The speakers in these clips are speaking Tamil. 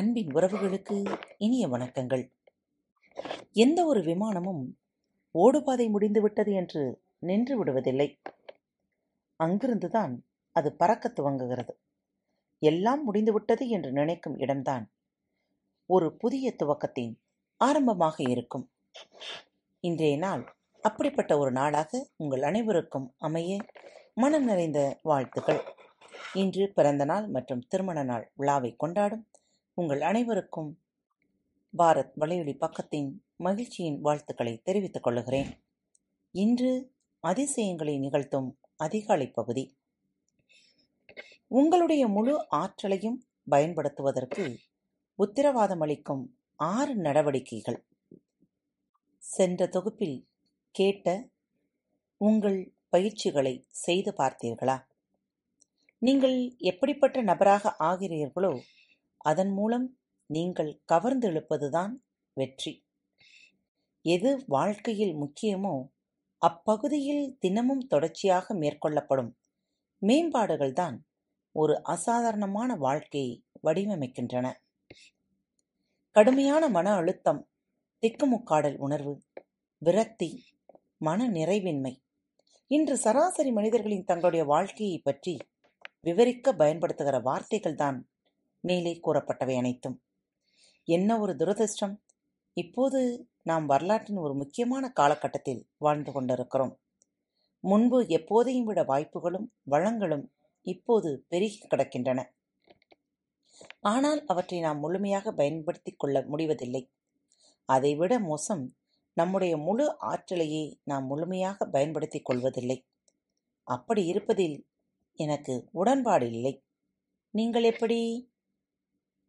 அன்பின் உறவுகளுக்கு இனிய வணக்கங்கள். எந்த ஒரு விமானமும் ஓடுபாதை முடிந்துவிட்டது என்று நின்று விடுவதில்லை. அங்கிருந்துதான் அது பறக்கத் துவங்குகிறது. எல்லாம் முடிந்துவிட்டது என்று நினைக்கும் இடம்தான் ஒரு புதிய துவக்கத்தின் ஆரம்பமாக இருக்கும். இன்றைய நாள் அப்படிப்பட்ட ஒரு நாளாக உங்கள் அனைவருக்கும் அமைய மனம் நிறைந்த வாழ்த்துக்கள். இன்று பிறந்த நாள் மற்றும் திருமண நாள் விழாவை கொண்டாடும் உங்கள் அனைவருக்கும் பாரத் வலையொலி பக்கத்தின் மகிழ்ச்சியின் வாழ்த்துக்களை தெரிவித்துக் கொள்கிறேன் இன்று அதிசயங்களை நிகழ்த்தும் அதிகாலை பகுதி. உங்களுடைய முழு ஆற்றலையும் பயன்படுத்துவதற்கு உத்தரவாதம் அளிக்கும் ஆறு நடவடிக்கைகள். சென்ற தொகுப்பில் கேட்ட உங்கள் பயிற்சிகளை செய்து பார்த்தீர்களா? நீங்கள் எப்படிப்பட்ட நபராக ஆகிறீர்களோ அதன் மூலம் நீங்கள் கவர்ந்தெழுப்பதுதான் வெற்றி. எது வாழ்க்கையில் முக்கியமோ அப்பகுதியில் தினமும் தொடர்ச்சியாக மேற்கொள்ளப்படும் மேம்பாடுகள்தான் ஒரு அசாதாரணமான வாழ்க்கையை வடிவமைக்கின்றன. கடுமையான மன அழுத்தம் திக்குமுக்காடல் உணர்வு விரக்தி மன நிறைவின்மை. இன்று சராசரி மனிதர்களின் தங்களுடைய வாழ்க்கையை பற்றி விவரிக்க பயன்படுத்துகிற வார்த்தைகள்தான் மேலே கூறப்பட்டவை அனைத்தும். என்ன ஒரு துரதிர்ஷ்டம்? இப்போது நாம் வரலாற்றின் ஒரு முக்கியமான காலகட்டத்தில் வாழ்ந்து கொண்டிருக்கிறோம். முன்பு எப்போதையும் விட வாய்ப்புகளும் வளங்களும் இப்போது பெருகி கிடக்கின்றன. ஆனால் அவற்றை நாம் முழுமையாக பயன்படுத்திக் கொள்ள முடிவதில்லை. அதைவிட மோசம் நம்முடைய முழு ஆற்றலையே நாம் முழுமையாக பயன்படுத்திக் கொள்வதில்லை. அப்படி இருப்பதில் எனக்கு உடன்பாடு இல்லை. நீங்கள் எப்படி?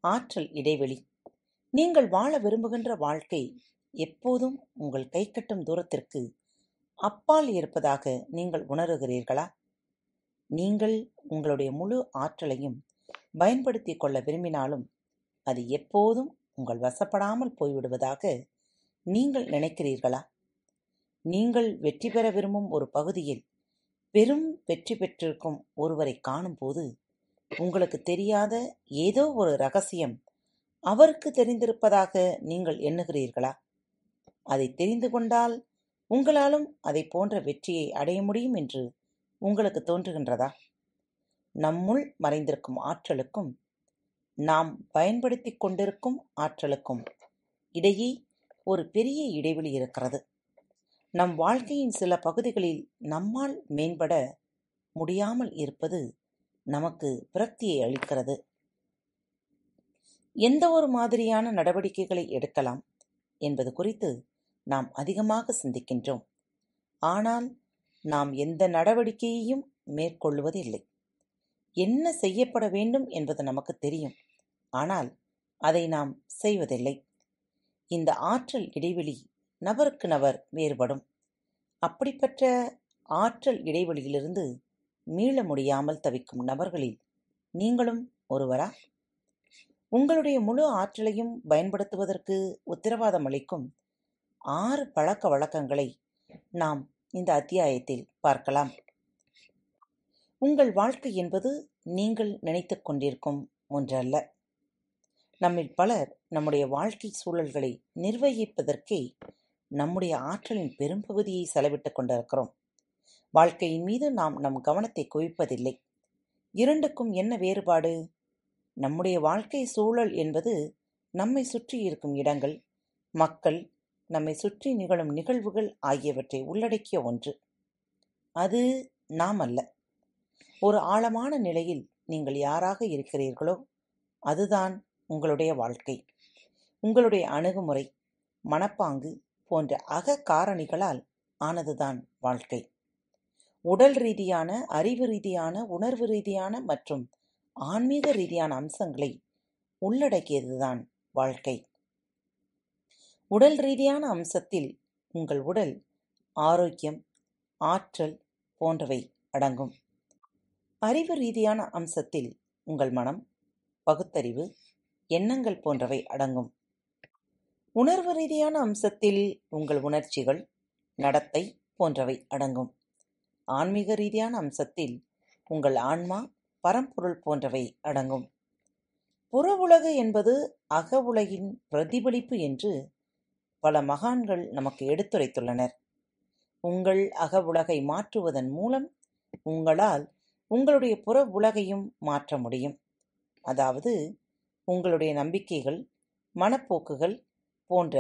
ஆற்றல் இடைவெளி. நீங்கள் வாழ விரும்புகின்ற வாழ்க்கை எப்போதும் உங்கள் கைக்கட்டும் தூரத்திற்கு அப்பால் இருப்பதாக நீங்கள் உணருகிறீர்களா? நீங்கள் உங்களுடைய முழு ஆற்றலையும் பயன்படுத்திக் கொள்ள விரும்பினாலும் அது எப்போதும் உங்கள் வசப்படாமல் போய்விடுவதாக நீங்கள் நினைக்கிறீர்களா? நீங்கள் வெற்றி பெற விரும்பும் ஒரு பகுதியில் பெரும் வெற்றி பெற்றிருக்கும் ஒருவரை காணும்போது உங்களுக்கு தெரியாத ஏதோ ஒரு ரகசியம் அவருக்கு தெரிந்திருப்பதாக நீங்கள் எண்ணுகிறீர்களா? அதை தெரிந்து கொண்டால் உங்களாலும் அதை போன்ற வெற்றியை அடைய முடியும் என்று உங்களுக்கு தோன்றுகின்றதா? நம்முள் மறைந்திருக்கும் ஆற்றலுக்கும் நாம் பயன்படுத்திக் கொண்டிருக்கும் ஆற்றலுக்கும் இடையே ஒரு பெரிய இடைவெளி இருக்கிறது. நம் வாழ்க்கையின் சில பகுதிகளில் நம்மால் மேம்பட முடியாமல் இருப்பது நமக்கு விரக்தியை அளிக்கிறது. எந்த ஒரு மாதிரியான நடவடிக்கைகளை எடுக்கலாம் என்பது குறித்து நாம் அதிகமாக சிந்திக்கின்றோம். ஆனால் நாம் எந்த நடவடிக்கையையும் மேற்கொள்வதில்லை. என்ன செய்யப்பட வேண்டும் என்பது நமக்கு தெரியும். ஆனால் அதை நாம் செய்வதில்லை. இந்த ஆற்றல் இடைவெளி நபருக்கு நபர் வேறுபடும். அப்படிப்பட்ட ஆற்றல் இடைவெளியிலிருந்து மீள முடியாமல் தவிக்கும் நபர்களில் நீங்களும் ஒருவரா? உங்களுடைய முழு ஆற்றலையும் பயன்படுத்துவதற்கு உத்தரவாதம் அளிக்கும் ஆறு பழக்க வழக்கங்களை நாம் இந்த அத்தியாயத்தில் பார்க்கலாம். உங்கள் வாழ்க்கை என்பது நீங்கள் நினைத்து கொண்டிருக்கும் ஒன்றல்ல. நம்மில் பலர் நம்முடைய வாழ்க்கை சூழல்களை நிர்வகிப்பதற்கே நம்முடைய ஆற்றலின் பெரும்பகுதியை செலவிட்டுக் கொண்டிருக்கிறோம். வாழ்க்கையின் மீது நாம் நம் கவனத்தை குவிப்பதில்லை. இரண்டுக்கும் என்ன வேறுபாடு? நம்முடைய வாழ்க்கை சூழல் என்பது நம்மை சுற்றி இருக்கும் இடங்கள் மக்கள் நம்மை சுற்றி நிகழும் நிகழ்வுகள் ஆகியவற்றை உள்ளடக்கிய ஒன்று. அது நாம் அல்ல. ஒரு ஆழமான நிலையில் நீங்கள் யாராக இருக்கிறீர்களோ அதுதான் உங்களுடைய வாழ்க்கை. உங்களுடைய அணுகுமுறை மனப்பாங்கு போன்ற அக காரணிகளால் ஆனதுதான் வாழ்க்கை. உடல் ரீதியான அறிவு ரீதியான உணர்வு ரீதியான மற்றும் ஆன்மீக ரீதியான அம்சங்களை உள்ளடக்கியதுதான் வாழ்க்கை. உடல் ரீதியான அம்சத்தில் உங்கள் உடல் ஆரோக்கியம் ஆற்றல் போன்றவை அடங்கும். அறிவு ரீதியான அம்சத்தில் உங்கள் மனம் பகுத்தறிவு எண்ணங்கள் போன்றவை அடங்கும். உணர்வு ரீதியான அம்சத்தில் உங்கள் உணர்ச்சிகள் நடத்தை போன்றவை அடங்கும். ஆன்மீக ரீதியான அம்சத்தில் உங்கள் ஆன்மா பரம்பொருள் போன்றவை அடங்கும் புறவுலகு என்பது அகவுலகின் பிரதிபலிப்பு என்று பல மகான்கள் நமக்கு எடுத்துரைத்துள்ளனர். உங்கள் அகவுலகை மாற்றுவதன் மூலம் உங்களால் உங்களுடைய புற உலகையும் மாற்ற முடியும். அதாவது உங்களுடைய நம்பிக்கைகள், மனப்போக்குகள் போன்ற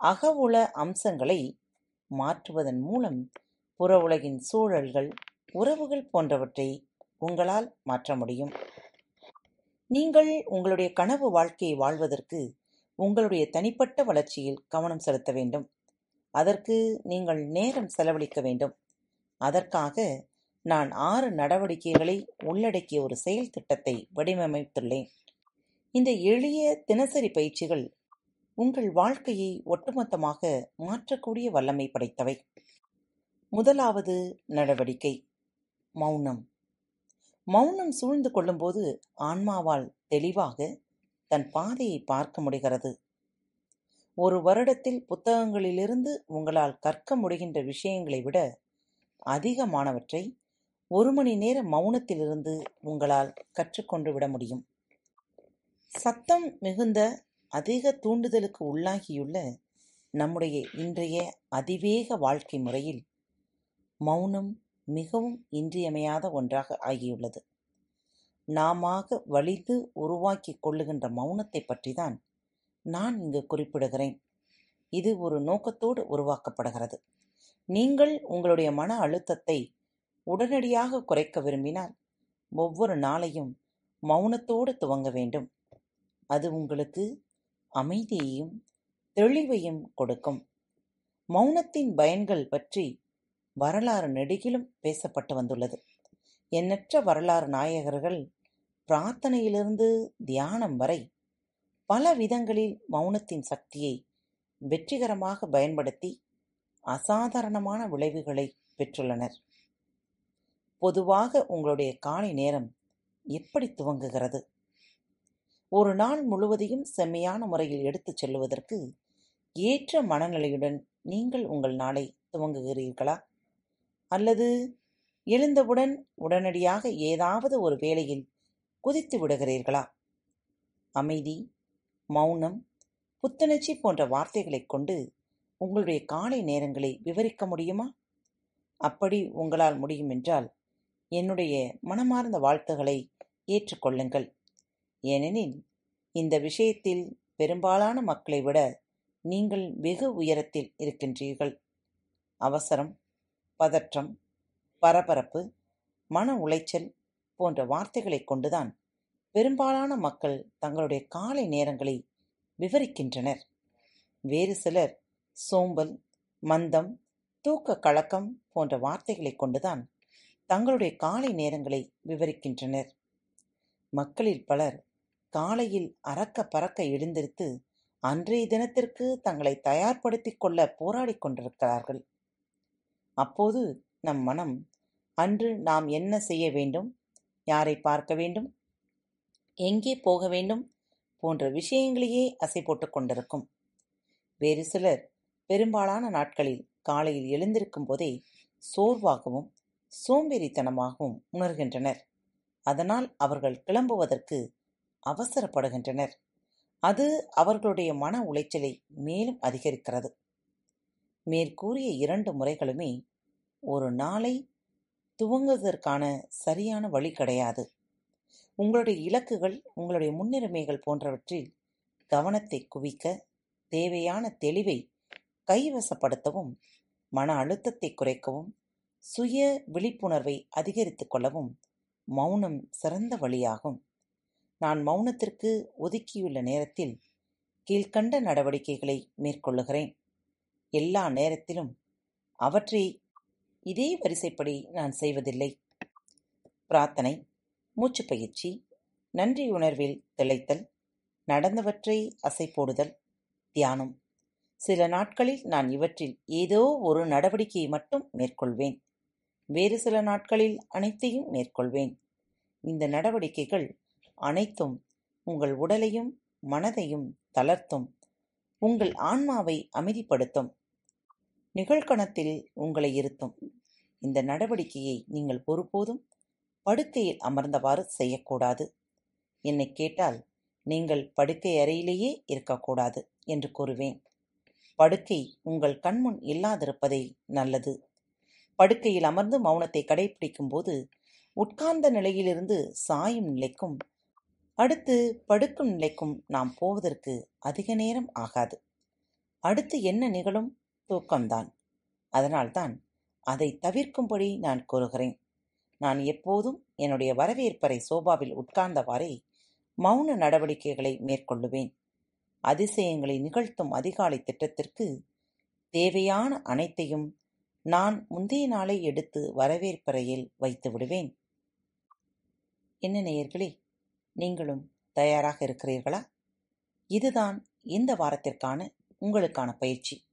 அகவுல அம்சங்களை மாற்றுவதன் மூலம் புற உலகின் சூழல்கள், உறவுகள் போன்றவற்றை உங்களால் மாற்ற முடியும். நீங்கள் உங்களுடைய கனவு வாழ்க்கையை வாழ்வதற்கு உங்களுடைய தனிப்பட்ட வளர்ச்சியில் கவனம் செலுத்த வேண்டும். அதற்கு நீங்கள் நேரம் செலவழிக்க வேண்டும். அதற்காக நான் ஆறு நடவடிக்கைகளை உள்ளடக்கிய ஒரு செயல் திட்டத்தை வடிவமைத்துள்ளேன். இந்த எளிய தினசரி பயிற்சிகள் உங்கள் வாழ்க்கையை ஒட்டுமொத்தமாக மாற்றக்கூடிய வல்லமை படைத்தவை. முதலாவது நடவடிக்கை மௌனம். மௌனம் சூழ்ந்து கொள்ளும்போது ஆன்மாவால் தெளிவாக தன் பாதையை பார்க்க முடிகிறது. ஒரு வருடத்தில் புத்தகங்களிலிருந்து உங்களால் கற்க முடிகின்ற விஷயங்களை விட அதிகமானவற்றை ஒரு மணி நேர மௌனத்திலிருந்து உங்களால் கற்றுக்கொண்டு விட முடியும். சத்தம் மிகுந்த அதிக தூண்டுதலுக்கு உள்ளாகியுள்ள நம்முடைய இன்றைய அதிவேக வாழ்க்கை முறையில் மௌனம் மிகவும் இன்றியமையாத ஒன்றாக ஆகியுள்ளது. நாமாக வலிந்து உருவாக்கிக் கொள்ளுகின்ற மௌனத்தைப் பற்றிதான் நான் இங்கு குறிப்பிடுகிறேன். இது ஒரு நோக்கத்தோடு உருவாக்கப்படுகிறது. நீங்கள் உங்களுடைய மன அழுத்தத்தை உடனடியாக குறைக்க விரும்பினால் ஒவ்வொரு நாளையும் மௌனத்தோடு துவங்க வேண்டும். அது உங்களுக்கு அமைதியையும் தெளிவையும் கொடுக்கும். மௌனத்தின் பயன்கள் பற்றி வரலாறு நெடுகிலும் பேசப்பட்டு வந்துள்ளது. எண்ணற்ற வரலாறு நாயகர்கள் பிரார்த்தனையிலிருந்து தியானம் வரை பல விதங்களில் மௌனத்தின் சக்தியை வெற்றிகரமாக பயன்படுத்தி அசாதாரணமான விளைவுகளை பெற்றுள்ளனர். பொதுவாக உங்களுடைய காலை நேரம் எப்படி துவங்குகிறது? ஒரு நாள் முழுவதையும் செம்மையான முறையில் எடுத்துச் செல்லுவதற்கு ஏற்ற மனநிலையுடன் நீங்கள் உங்கள் நாளை துவங்குகிறீர்களா? அல்லது எழுந்தவுடன் உடனடியாக ஏதாவது ஒரு வேலையில் குதித்து விடுகிறீர்களா? அமைதி, மௌனம், புத்துணர்ச்சி போன்ற வார்த்தைகளைக் கொண்டு உங்களுடைய காலை நேரங்களை விவரிக்க முடியுமா? அப்படி உங்களால் முடியும் என்றால் என்னுடைய மனமார்ந்த வாழ்த்துகளை ஏற்றுக்கொள்ளுங்கள் ஏனெனில் இந்த விஷயத்தில் பெரும்பாலான மக்களை விட நீங்கள் வெகு உயரத்தில் இருக்கின்றீர்கள். அவசரம், பதற்றம், பரபரப்பு, மன உளைச்சல் போன்ற வார்த்தைகளைக் கொண்டுதான் பெரும்பாலான மக்கள் தங்களுடைய காலை நேரங்களை விவரிக்கின்றனர். வேறு சிலர் சோம்பல், மந்தம், தூக்கக் கலக்கம் போன்ற வார்த்தைகளைக் கொண்டுதான் தங்களுடைய காலை நேரங்களை விவரிக்கின்றனர். மக்களில் பலர் காலையில் அறக்க பறக்க எழுந்திருத்து அன்றைய தினத்திற்கு தங்களை தயார்படுத்திக் கொள்ள போராடிக் கொண்டிருக்கிறார்கள். அப்போது நம் மனம் அன்று நாம் என்ன செய்ய வேண்டும், யாரை பார்க்க வேண்டும், எங்கே போக வேண்டும் போன்ற விஷயங்களையே அசை போட்டு கொண்டிருக்கும். வேறு சிலர் பெரும்பாலான நாட்களில் காலையில் எழுந்திருக்கும் போதே சோர்வாகவும் சோம்பேறித்தனமாகவும் உணர்கின்றனர். அதனால் அவர்கள் கிளம்புவதற்கு அவசரப்படுகின்றனர். அது அவர்களுடைய மன உளைச்சலை மேலும் அதிகரிக்கிறது. மேற்கூறிய இரண்டு முறைகளுமே ஒரு நாளை துவங்குவதற்கான சரியான வழி கிடையாது. உங்களுடைய இலக்குகள், உங்களுடைய முன்னுரிமைகள் போன்றவற்றில் கவனத்தை குவிக்க, தேவையான தெளிவை கைவசப்படுத்தவும், மன அழுத்தத்தை குறைக்கவும், சுய விழிப்புணர்வை அதிகரித்துக் கொள்ளவும் மௌனம் சிறந்த வழியாகும். நான் மௌனத்திற்கு ஒதுக்கியுள்ள நேரத்தில் கீழ்க்கண்ட நடவடிக்கைகளை மேற்கொள்ளுகிறேன். எல்லா நேரத்திலும் அவற்றை இதே வரிசைப்படி நான் செய்வதில்லை. பிரார்த்தனை, மூச்சுப் பயிற்சி, நன்றியுணர்வில் திளைத்தல், நடந்தவற்றை அசை போடுதல், தியானம். சில நாட்களில் நான் இவற்றில் ஏதோ ஒரு நடவடிக்கையை மட்டும் மேற்கொள்வேன். வேறு சில நாட்களில் அனைத்தையும் மேற்கொள்வேன். இந்த நடவடிக்கைகள் அனைத்தும் உங்கள் உடலையும் மனதையும் தளர்த்தும். உங்கள் ஆன்மாவை அமைதிப்படுத்தும். நிகழ்கணத்தில் உங்களை இருத்தும். இந்த நடவடிக்கையை நீங்கள் ஒருபோதும் படுக்கையில் அமர்ந்தவாறு செய்யக்கூடாது. என்னைக் கேட்டால் நீங்கள் படுக்கை அறையிலேயே இருக்கக்கூடாது என்று கூறுவேன் படுக்கை உங்கள் கண்முன் இல்லாதிருப்பதே நல்லது படுக்கையில் அமர்ந்து மௌனத்தை கடைபிடிக்கும் போது உட்கார்ந்த நிலையிலிருந்து சாயும் நிலைக்கும் அடுத்து படுக்கும் நிலைக்கும் நாம் போவதற்கு அதிக நேரம் ஆகாது அடுத்து என்ன நிகழும் தூக்கம்தான். அதனால்தான் அதை தவிர்க்கும்படி நான் கூறுகிறேன் நான் எப்போதும் என்னுடைய வரவேற்பறை சோபாவில் உட்கார்ந்தவாறே மௌன நடவடிக்கைகளை மேற்கொள்ளுவேன். அதிசயங்களை நிகழ்த்தும் அதிகாலை திட்டத்திற்கு தேவையான அனைத்தையும் நான் முந்தைய நாளை எடுத்து வரவேற்பறையில் வைத்து விடுவேன். என்ன நேயர்களே நீங்களும் தயாராக இருக்கிறீர்களா? இதுதான் இந்த வாரத்திற்கான உங்களுக்கான பயிற்சி.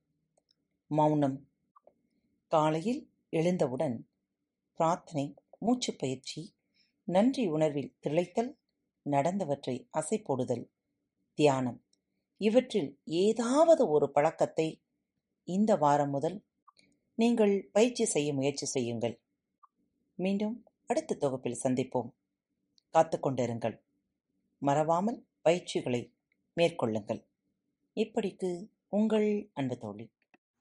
மௌனம். காலையில் எழுந்தவுடன் பிரார்த்தனை மூச்சு பயிற்சி நன்றி உணர்வில் திளைத்தல் நடந்தவற்றை அசை போடுதல் தியானம். இவற்றில் ஏதாவது ஒரு பழக்கத்தை இந்த வாரம் முதல் நீங்கள் பயிற்சி செய்ய முயற்சி செய்யுங்கள். மீண்டும் அடுத்த தொகுப்பில் சந்திப்போம். காத்துக்கொண்டிருங்கள் மறவாமல் பயிற்சிகளை மேற்கொள்ளுங்கள். இப்படிக்கு உங்கள் அன்பு தோழி.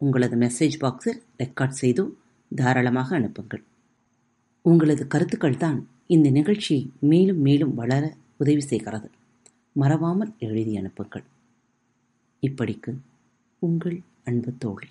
உங்களது மெசேஜ் பாக்ஸில் ரெக்கார்ட் செய்து தாராளமாக அனுப்புங்கள். உங்களது கருத்துக்கள் தான் இந்த நிகழ்ச்சியை மேலும் மேலும் வளர உதவி செய்கிறது. மறவாமல் எழுதி அனுப்புங்கள். இப்படிக்கு உங்கள் அன்பு தோழி.